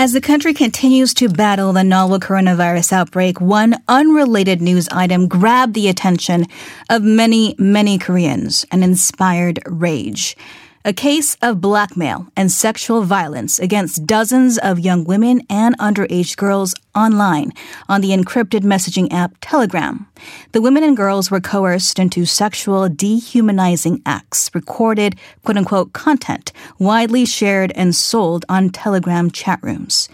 As the country continues to battle the novel coronavirus outbreak, one unrelated news item grabbed the attention of many, many Koreans and inspired rage a case of blackmail and sexual violence against dozens of young women and underage girls online on the encrypted messaging app Telegram. The women and girls were coerced into sexual dehumanizing acts, recorded quote unquote content widely shared and sold on Telegram chat rooms.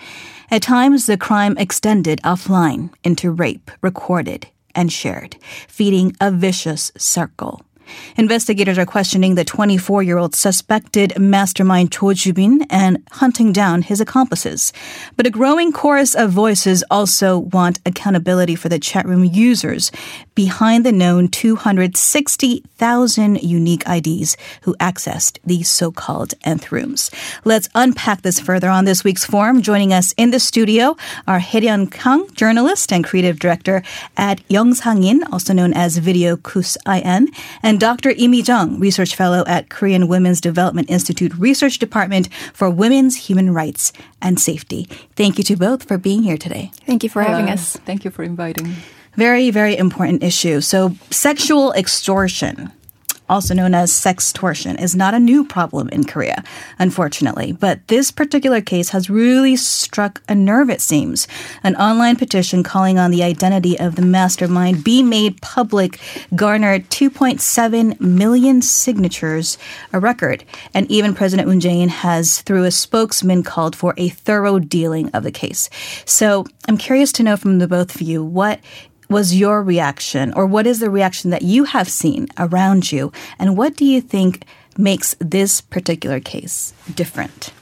At times, the crime extended offline into rape, recorded and shared, feeding a vicious circle. Investigators are questioning the 24 year old suspected mastermind Cho Jubin and hunting down his accomplices. But a growing chorus of voices also want accountability for the chat room users behind the known 260,000 unique IDs who accessed these so called nth rooms. Let's unpack this further on this week's forum. Joining us in the studio are Haeryeon Kang, journalist and creative director at Yongsangin, also known as Video Kus IN, and and Dr. Imi Jung, Research Fellow at Korean Women's Development Institute Research Department for Women's Human Rights and Safety. Thank you to both for being here today. Thank you for Hello. having uh, us. Thank you for inviting. Me. Very, very important issue. So, sexual extortion also known as sextortion, is not a new problem in Korea, unfortunately. But this particular case has really struck a nerve, it seems. An online petition calling on the identity of the mastermind be made public garnered 2.7 million signatures, a record. And even President Moon Jae-in has, through a spokesman, called for a thorough dealing of the case. So I'm curious to know from the both of you what was your reaction, or what is the reaction that you have seen around you, and what do you think makes this particular case different?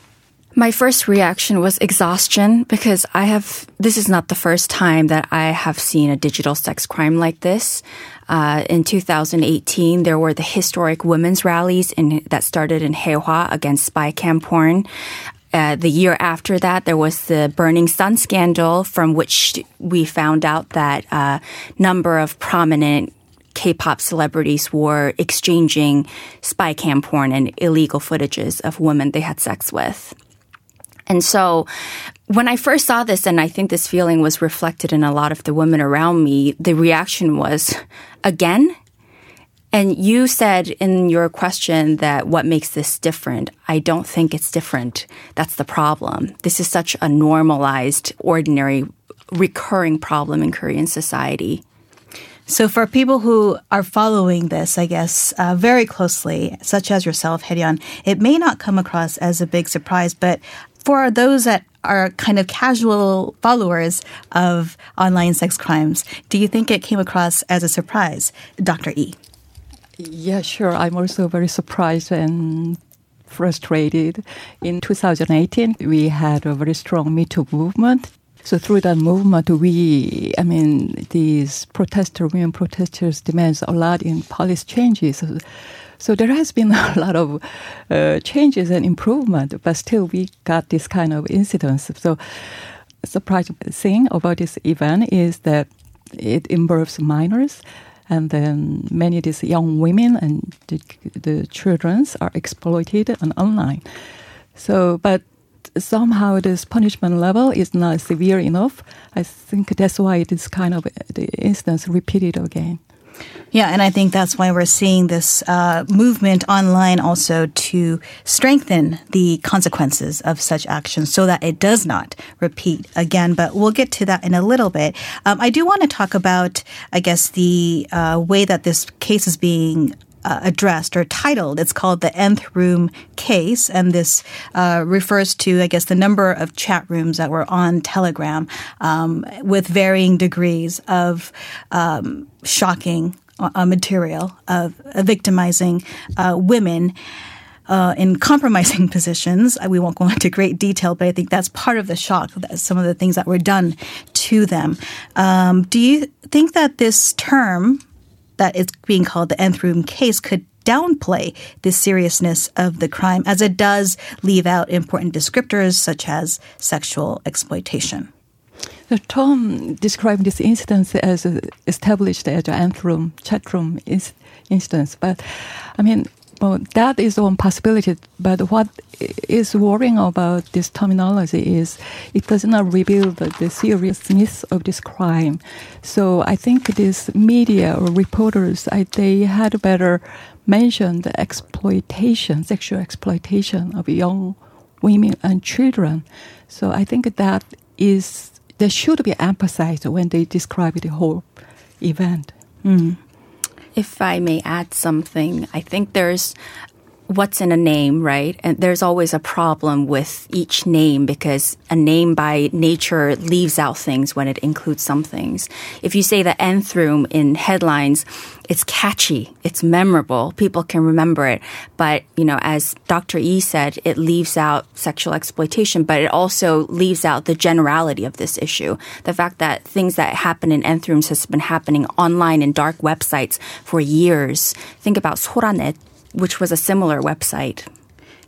My first reaction was exhaustion because I have, this is not the first time that I have seen a digital sex crime like this. Uh, in 2018, there were the historic women's rallies in, that started in Hyehwa against spy cam porn. Uh, the year after that, there was the Burning Sun scandal, from which we found out that a uh, number of prominent K-pop celebrities were exchanging spy cam porn and illegal footages of women they had sex with. And so when I first saw this, and I think this feeling was reflected in a lot of the women around me, the reaction was, again? And you said in your question that what makes this different? I don't think it's different. That's the problem. This is such a normalized, ordinary, recurring problem in Korean society. So, for people who are following this, I guess, uh, very closely, such as yourself, Haeryeon, it may not come across as a big surprise, but for those that are kind of casual followers of online sex crimes, do you think it came across as a surprise, Dr. E? Yeah, sure. I'm also very surprised and frustrated. In 2018, we had a very strong Me Too movement. So through that movement, we, I mean, these protester, women protesters demands a lot in policy changes. So, there has been a lot of uh, changes and improvement, but still we got this kind of incidents. So surprising thing about this event is that it involves minors and then many of these young women and the, the children are exploited and online. So, but somehow this punishment level is not severe enough. I think that's why this kind of uh, the instance repeated again. Yeah, and I think that's why we're seeing this uh, movement online also to strengthen the consequences of such actions so that it does not repeat again. But we'll get to that in a little bit. Um, I do want to talk about, I guess, the uh, way that this case is being uh, addressed or titled. It's called the nth room case, and this uh, refers to, I guess, the number of chat rooms that were on Telegram um, with varying degrees of um, shocking uh, material of victimizing uh, women. Uh, in compromising positions. We won't go into great detail, but I think that's part of the shock, some of the things that were done to them. Um, do you think that this term that is being called the nth room case could downplay the seriousness of the crime as it does leave out important descriptors such as sexual exploitation? Tom described this instance as established as an room, chat room instance. But I mean, well, that is one possibility. But what is worrying about this terminology is it does not reveal the, the seriousness of this crime. So I think these media or reporters, I, they had better mention the exploitation, sexual exploitation of young women and children. So I think that is that should be emphasized when they describe the whole event. Mm. If I may add something, I think there's what's in a name, right? And there's always a problem with each name because a name by nature leaves out things when it includes some things. If you say the nth room in headlines, it's catchy, it's memorable, people can remember it. But, you know, as Dr. E said, it leaves out sexual exploitation, but it also leaves out the generality of this issue. The fact that things that happen in nth rooms has been happening online in dark websites for years. Think about Soranet which was a similar website.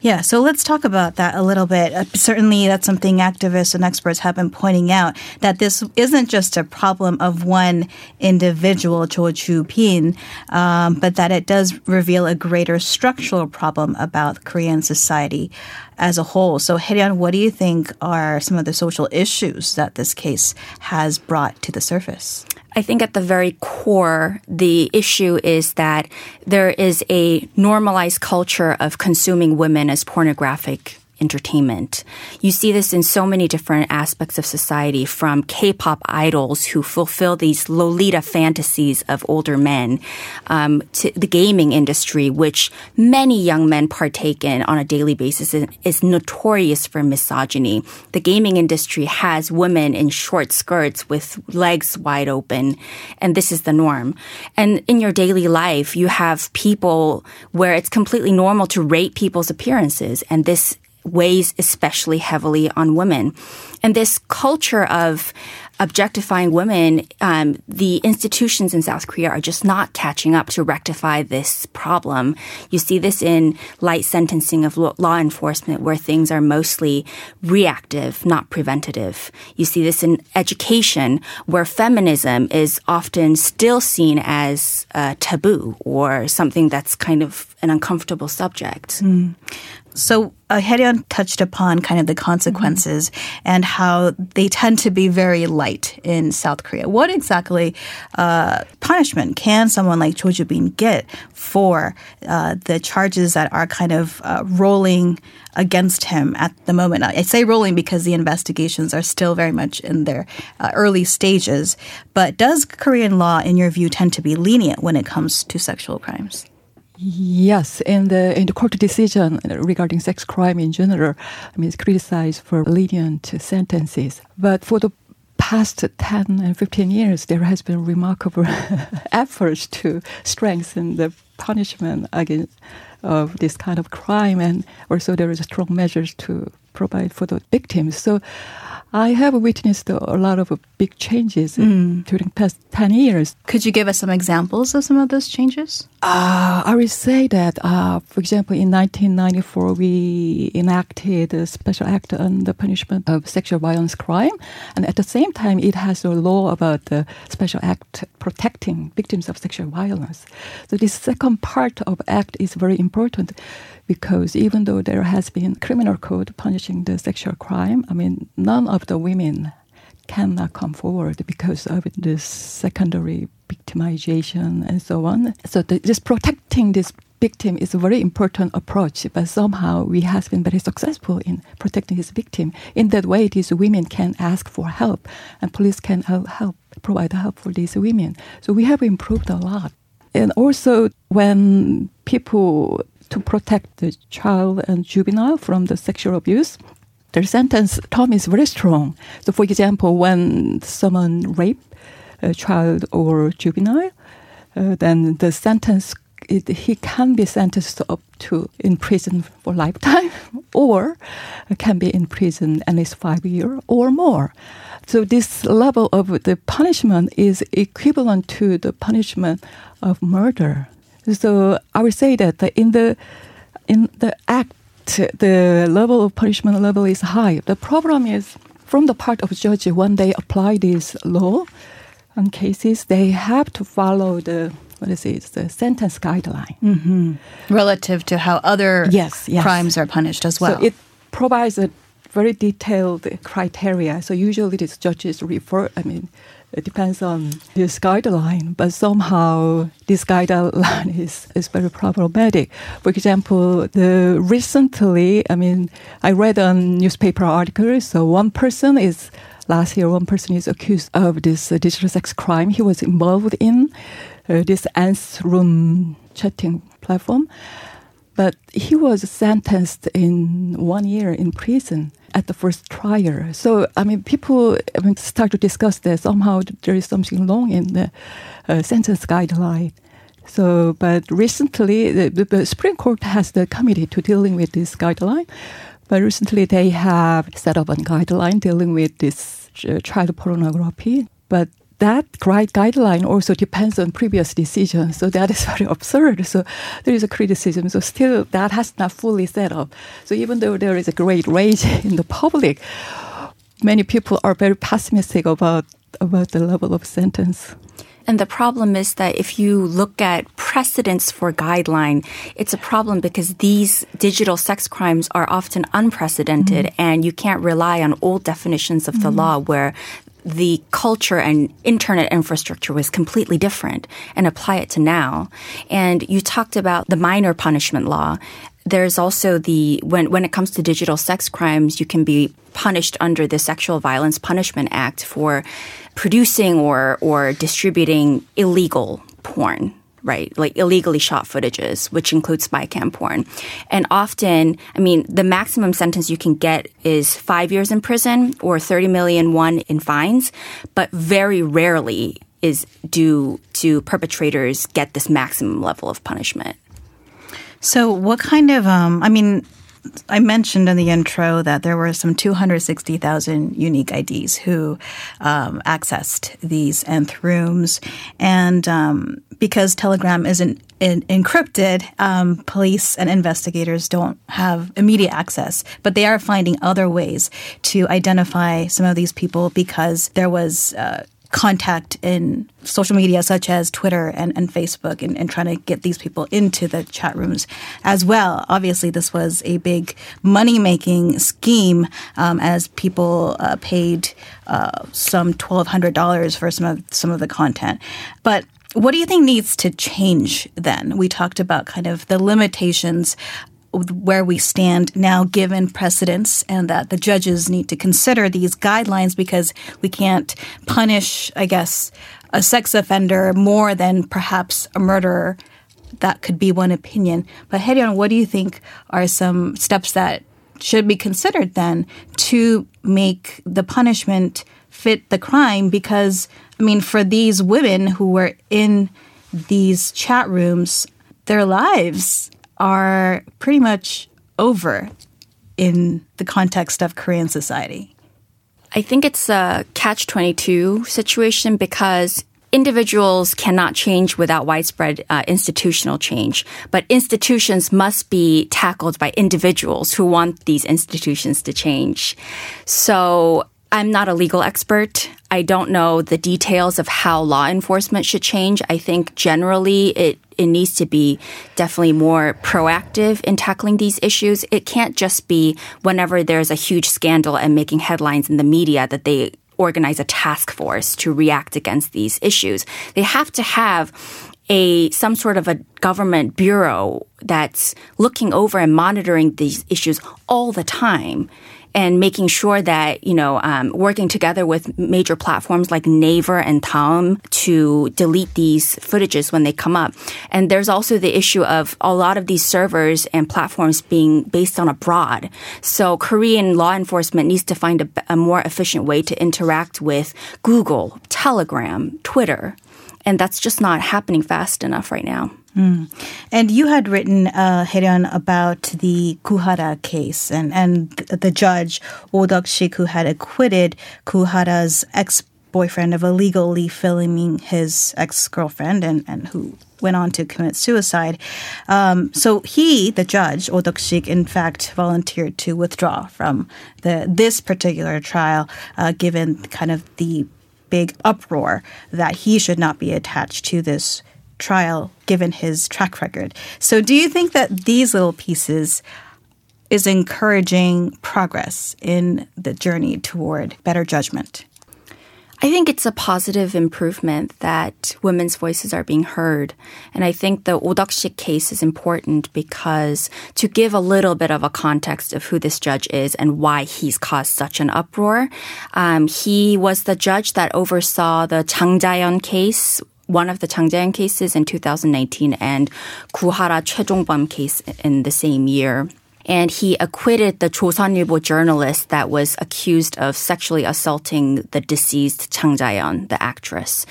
Yeah, so let's talk about that a little bit. Uh, certainly, that's something activists and experts have been pointing out that this isn't just a problem of one individual, Cho Chu Pin, um, but that it does reveal a greater structural problem about Korean society as a whole. So, Haeryeon, what do you think are some of the social issues that this case has brought to the surface? I think at the very core, the issue is that there is a normalized culture of consuming women as pornographic entertainment. You see this in so many different aspects of society from K-pop idols who fulfill these Lolita fantasies of older men um, to the gaming industry, which many young men partake in on a daily basis and is notorious for misogyny. The gaming industry has women in short skirts with legs wide open, and this is the norm. And in your daily life, you have people where it's completely normal to rate people's appearances, and this weighs especially heavily on women. And this culture of objectifying women, um, the institutions in South Korea are just not catching up to rectify this problem. You see this in light sentencing of law enforcement, where things are mostly reactive, not preventative. You see this in education, where feminism is often still seen as a taboo or something that's kind of an uncomfortable subject. Mm. So uh, touched upon kind of the consequences mm-hmm. and how they tend to be very light in South Korea. What exactly uh, punishment can someone like Cho Joo-bin get for uh, the charges that are kind of uh, rolling against him at the moment? I say rolling because the investigations are still very much in their uh, early stages. But does Korean law, in your view, tend to be lenient when it comes to sexual crimes? Yes, in the in the court decision regarding sex crime in general, I mean, it's criticized for lenient sentences. But for the past 10 and 15 years, there has been remarkable efforts to strengthen the punishment against of this kind of crime, and also there is strong measures to provide for the victims. So I have witnessed a lot of big changes mm. during past 10 years. Could you give us some examples of some of those changes? Uh, I would say that, uh, for example, in 1994, we enacted a special act on the punishment of sexual violence crime. And at the same time, it has a law about the special act protecting victims of sexual violence. So this second part of act is very important because even though there has been criminal code punishing the sexual crime, I mean, none of the women cannot come forward because of this secondary victimization and so on. So the, just protecting this victim is a very important approach, but somehow we have been very successful in protecting his victim. In that way, these women can ask for help, and police can help provide help for these women. So we have improved a lot. And also, when people to protect the child and juvenile from the sexual abuse, the sentence term is very strong. So, for example, when someone rape a child or juvenile, uh, then the sentence it, he can be sentenced up to in prison for lifetime, or can be in prison at least five years or more. So this level of the punishment is equivalent to the punishment of murder. So I would say that in the in the act, the level of punishment level is high. The problem is from the part of judge when they apply this law on cases, they have to follow the what is it? It's the sentence guideline. Mm-hmm. Relative to how other yes, yes. crimes are punished as well. So it provides a very detailed criteria. So usually these judges refer, I mean, it depends on this guideline, but somehow this guideline is, is very problematic. For example, the recently, I mean, I read a newspaper article. So one person is last year, one person is accused of this uh, digital sex crime. He was involved in uh, this nth room chatting platform, but he was sentenced in one year in prison at the first trial. So, I mean, people I mean, start to discuss that somehow there is something wrong in the uh, sentence guideline. So, but recently, the, the, Supreme Court has the committee to dealing with this guideline. But recently, they have set up a guideline dealing with this uh, child pornography. But that guideline also depends on previous decisions. So that is very absurd. So there is a criticism. So still that has not fully set up. So even though there is a great rage in the public, many people are very pessimistic about about the level of sentence. And the problem is that if you look at precedents for guideline, it's a problem because these digital sex crimes are often unprecedented mm-hmm. and you can't rely on old definitions of mm-hmm. the law where the culture and internet infrastructure was completely different and apply it to now. And you talked about the minor punishment law. There's also the when when it comes to digital sex crimes, you can be punished under the Sexual Violence Punishment Act for producing or or distributing illegal porn right? Like illegally shot footages, which includes spy cam porn. And often, I mean, the maximum sentence you can get is five years in prison or 30 million won in fines, but very rarely is do to perpetrators get this maximum level of punishment. So, what kind of, um, I mean, I mentioned in the intro that there were some 260,000 unique IDs who um, accessed these nth rooms. And um, because Telegram isn't in, encrypted, um, police and investigators don't have immediate access, but they are finding other ways to identify some of these people because there was uh, contact in social media such as Twitter and, and Facebook and, and, trying to get these people into the chat rooms as well. Obviously, this was a big money making scheme um, as people uh, paid uh, some $1,200 for some of, some of the content. But what do you think needs to change then? We talked about kind of the limitations where we stand now given precedents and that the judges need to consider these guidelines because we can't punish, I guess, a sex offender more than perhaps a murderer. That could be one opinion. But Hae-ryun, what do you think are some steps that should be considered then to make the punishment fit the crime? Because, I mean, for these women who were in these chat rooms, their lives are pretty much over in the context of Korean society? I think it's a catch 22 situation because individuals cannot change without widespread uh, institutional change, but institutions must be tackled by individuals who want these institutions to change. So I'm not a legal expert. I don't know the details of how law enforcement should change. I think generally it it needs to be definitely more proactive in tackling these issues. It can't just be whenever there's a huge scandal and making headlines in the media that they organize a task force to react against these issues. They have to have a some sort of a government bureau that's looking over and monitoring these issues all the time and making sure that, you know, um, working together with major platforms like Naver and Daum to delete these footages when they come up. And there's also the issue of a lot of these servers and platforms being based on abroad. So Korean law enforcement needs to find a, a more efficient way to interact with Google, Telegram, Twitter. And that's just not happening fast enough right now. Mm. And you had written, uh, Hae-ryun, about the Goo Hara case and, and the judge, Oh Duk-sik, who had acquitted Goo Hara's ex boyfriend of illegally filming his ex girlfriend and, and who went on to commit suicide. Um, so he, the judge, Oh Duk-sik, in fact, volunteered to withdraw from the this particular trial, uh, given kind of the big uproar that he should not be attached to this trial given his track record. So, do you think that these little pieces is encouraging progress in the journey toward better judgment? I think it's a positive improvement that women's voices are being heard. And I think the Odokshik case is important because to give a little bit of a context of who this judge is and why he's caused such an uproar, um, he was the judge that oversaw the Chang case one of the Chang Jae-yeon cases in 2019 and Goo Hara Choi case in the same year and he acquitted the Chosun Ilbo journalist that was accused of sexually assaulting the deceased Chang Jae-yeon, the actress.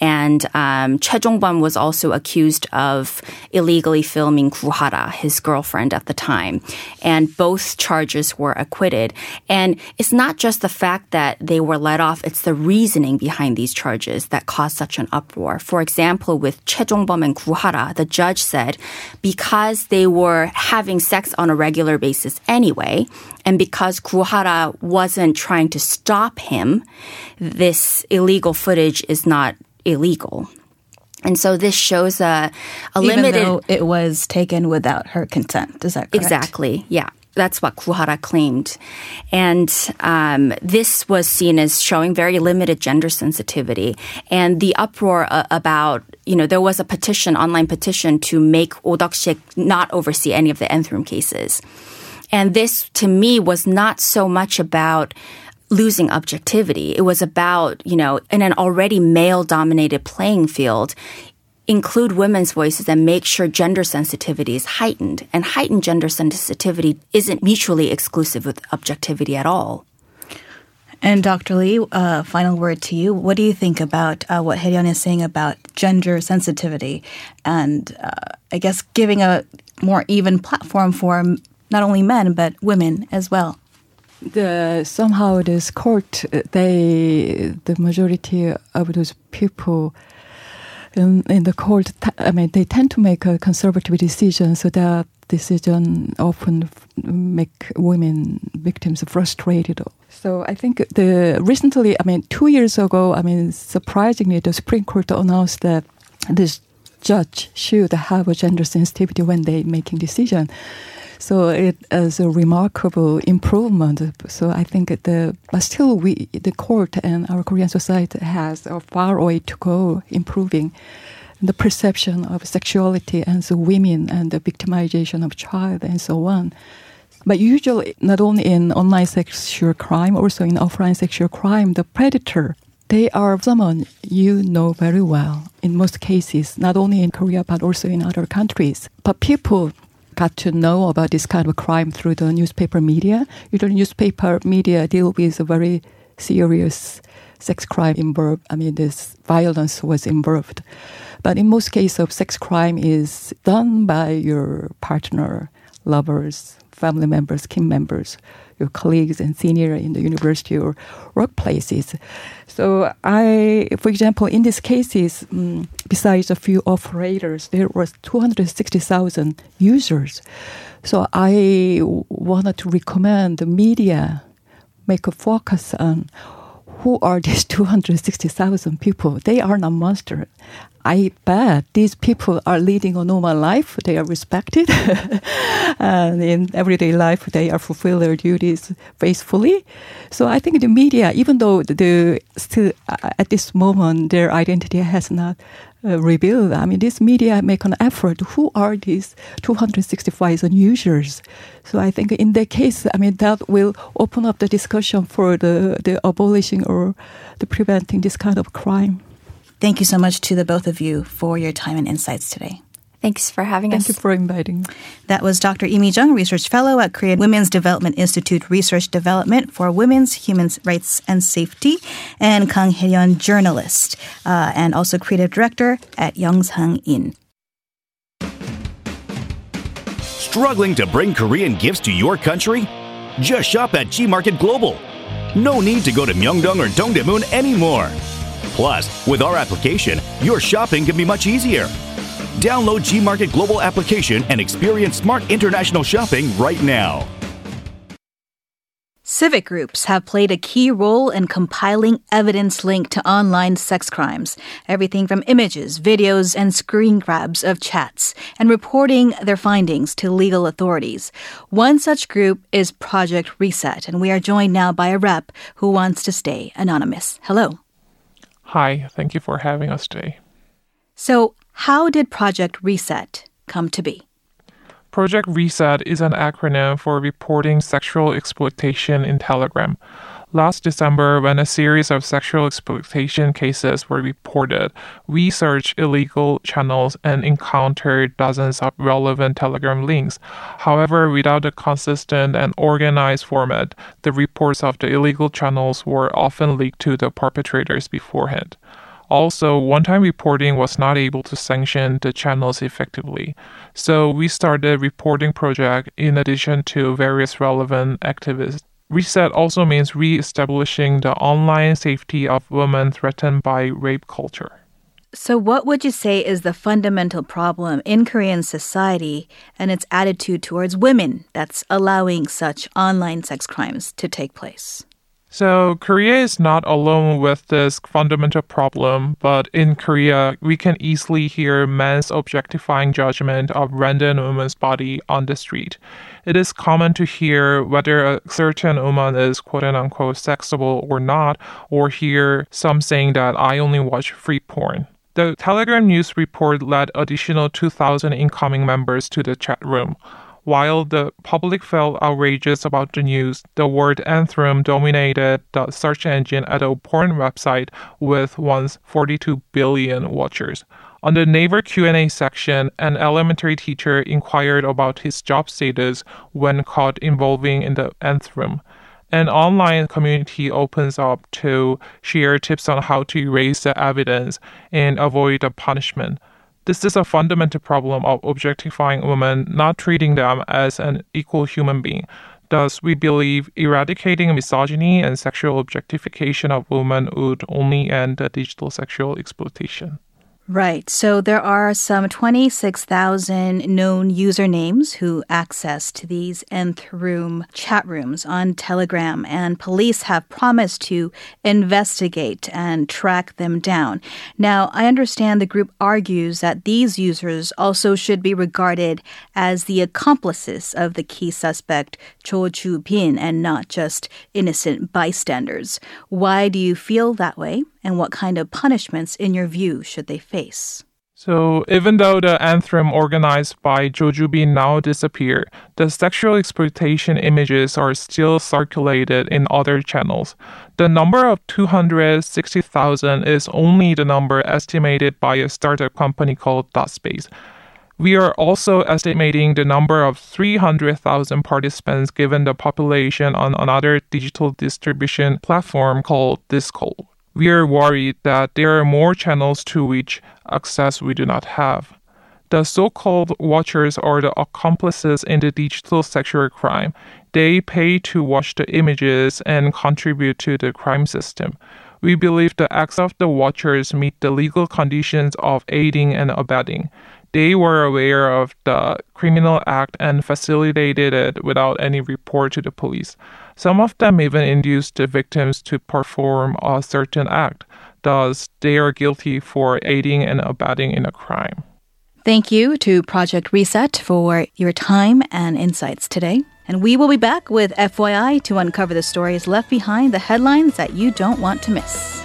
And um, Choi Jong-bum was also accused of illegally filming Goo Hara, his girlfriend at the time. And both charges were acquitted. And it's not just the fact that they were let off, it's the reasoning behind these charges that caused such an uproar. For example, with Choi Jong-bum and Goo Hara, the judge said because they were having sex on a regular basis anyway, and because Goo Hara wasn't trying to stop him, this illegal footage is not illegal. And so this shows a, a Even limited. though it was taken without her consent. Is that correct? Exactly. Yeah. That's what Goo Hara claimed. And um, this was seen as showing very limited gender sensitivity. And the uproar uh, about, you know, there was a petition, online petition to make Odokshik not oversee any of the nth room cases. And this, to me, was not so much about losing objectivity. It was about, you know, in an already male dominated playing field, include women's voices and make sure gender sensitivity is heightened. And heightened gender sensitivity isn't mutually exclusive with objectivity at all. And Dr. Lee, uh, final word to you. What do you think about uh, what Hae-ryun is saying about gender sensitivity and uh, I guess giving a more even platform for not only men but women as well? The somehow this court uh, they the majority of those people in, in the court i mean they tend to make a conservative decision so that decision often make women victims frustrated. So i think the recently i mean two years ago i mean surprisingly the supreme court announced that this judge should have a gender sensitivity when they making decision so it is a remarkable improvement. So I think the but still we the court and our Korean society has a far way to go improving the perception of sexuality and the women and the victimization of child and so on. But usually, not only in online sexual crime, also in offline sexual crime, the predator they are someone you know very well in most cases, not only in Korea but also in other countries. But people got to know about this kind of crime through the newspaper media. Usually, newspaper media deal with a very serious sex crime involved. I mean, this violence was involved. But in most cases of sex crime is done by your partner, lovers, family members, kin members your colleagues and senior in the university or workplaces. So I, for example, in these cases, um, besides a few operators, there was 260,000 users. So I wanted to recommend the media make a focus on who are these 260,000 people? They are not monsters. I bet these people are leading a normal life. They are respected. and in everyday life, they are fulfill their duties faithfully. So I think the media, even though the still uh, at this moment their identity has not uh, revealed, I mean, this media make an effort. Who are these 265,000 users? So I think in that case, I mean, that will open up the discussion for the, the abolishing or the preventing this kind of crime. Thank you so much to the both of you for your time and insights today. Thanks for having Thank us. Thank you for inviting me. That was Dr. Imi Jung, Research Fellow at Korea Women's Development Institute Research Development for Women's Human Rights and Safety, and Kang Hae-ryun, journalist, uh, and also creative director at Youngsang In. Struggling to bring Korean gifts to your country? Just shop at G Market Global. No need to go to Myeongdong or Dongdaemun anymore. Plus, with our application, your shopping can be much easier. Download Gmarket Global application and experience smart international shopping right now. Civic groups have played a key role in compiling evidence linked to online sex crimes, everything from images, videos, and screen grabs of chats, and reporting their findings to legal authorities. One such group is Project Reset, and we are joined now by a rep who wants to stay anonymous. Hello. Hi, thank you for having us today. So, how did Project Reset come to be? Project Reset is an acronym for Reporting Sexual Exploitation in Telegram. Last December, when a series of sexual exploitation cases were reported, we searched illegal channels and encountered dozens of relevant Telegram links. However, without a consistent and organized format, the reports of the illegal channels were often leaked to the perpetrators beforehand. Also, one time reporting was not able to sanction the channels effectively. So we started a reporting project in addition to various relevant activists. Reset also means re-establishing the online safety of women threatened by rape culture. So, what would you say is the fundamental problem in Korean society and its attitude towards women that's allowing such online sex crimes to take place? So, Korea is not alone with this fundamental problem, but in Korea, we can easily hear men's objectifying judgment of random woman's body on the street. It is common to hear whether a certain woman is quote unquote sexable or not, or hear some saying that I only watch free porn. The Telegram news report led additional 2,000 incoming members to the chat room. While the public felt outrageous about the news, the word nth room dominated the search engine at a porn website with once 42 billion watchers. On the Naver Q&A section, an elementary teacher inquired about his job status when caught involving in the nth room. An online community opens up to share tips on how to erase the evidence and avoid the punishment. This is a fundamental problem of objectifying women, not treating them as an equal human being. Thus, we believe eradicating misogyny and sexual objectification of women would only end the digital sexual exploitation. Right. So there are some 26,000 known usernames who access to these nth room chat rooms on Telegram, and police have promised to investigate and track them down. Now, I understand the group argues that these users also should be regarded as the accomplices of the key suspect, Cho Ju Bin, and not just innocent bystanders. Why do you feel that way? And what kind of punishments, in your view, should they face? So, even though the nth room organized by Cho Ju Bin now disappeared, the sexual exploitation images are still circulated in other channels. The number of 260,000 is only the number estimated by a startup company called DotSpace. We are also estimating the number of 300,000 participants given the population on another digital distribution platform called Discord we are worried that there are more channels to which access we do not have. The so called watchers are the accomplices in the digital sexual crime. They pay to watch the images and contribute to the crime system. We believe the acts of the watchers meet the legal conditions of aiding and abetting. They were aware of the criminal act and facilitated it without any report to the police. Some of them even induced the victims to perform a certain act. Thus, they are guilty for aiding and abetting in a crime. Thank you to Project Reset for your time and insights today. And we will be back with FYI to uncover the stories left behind the headlines that you don't want to miss.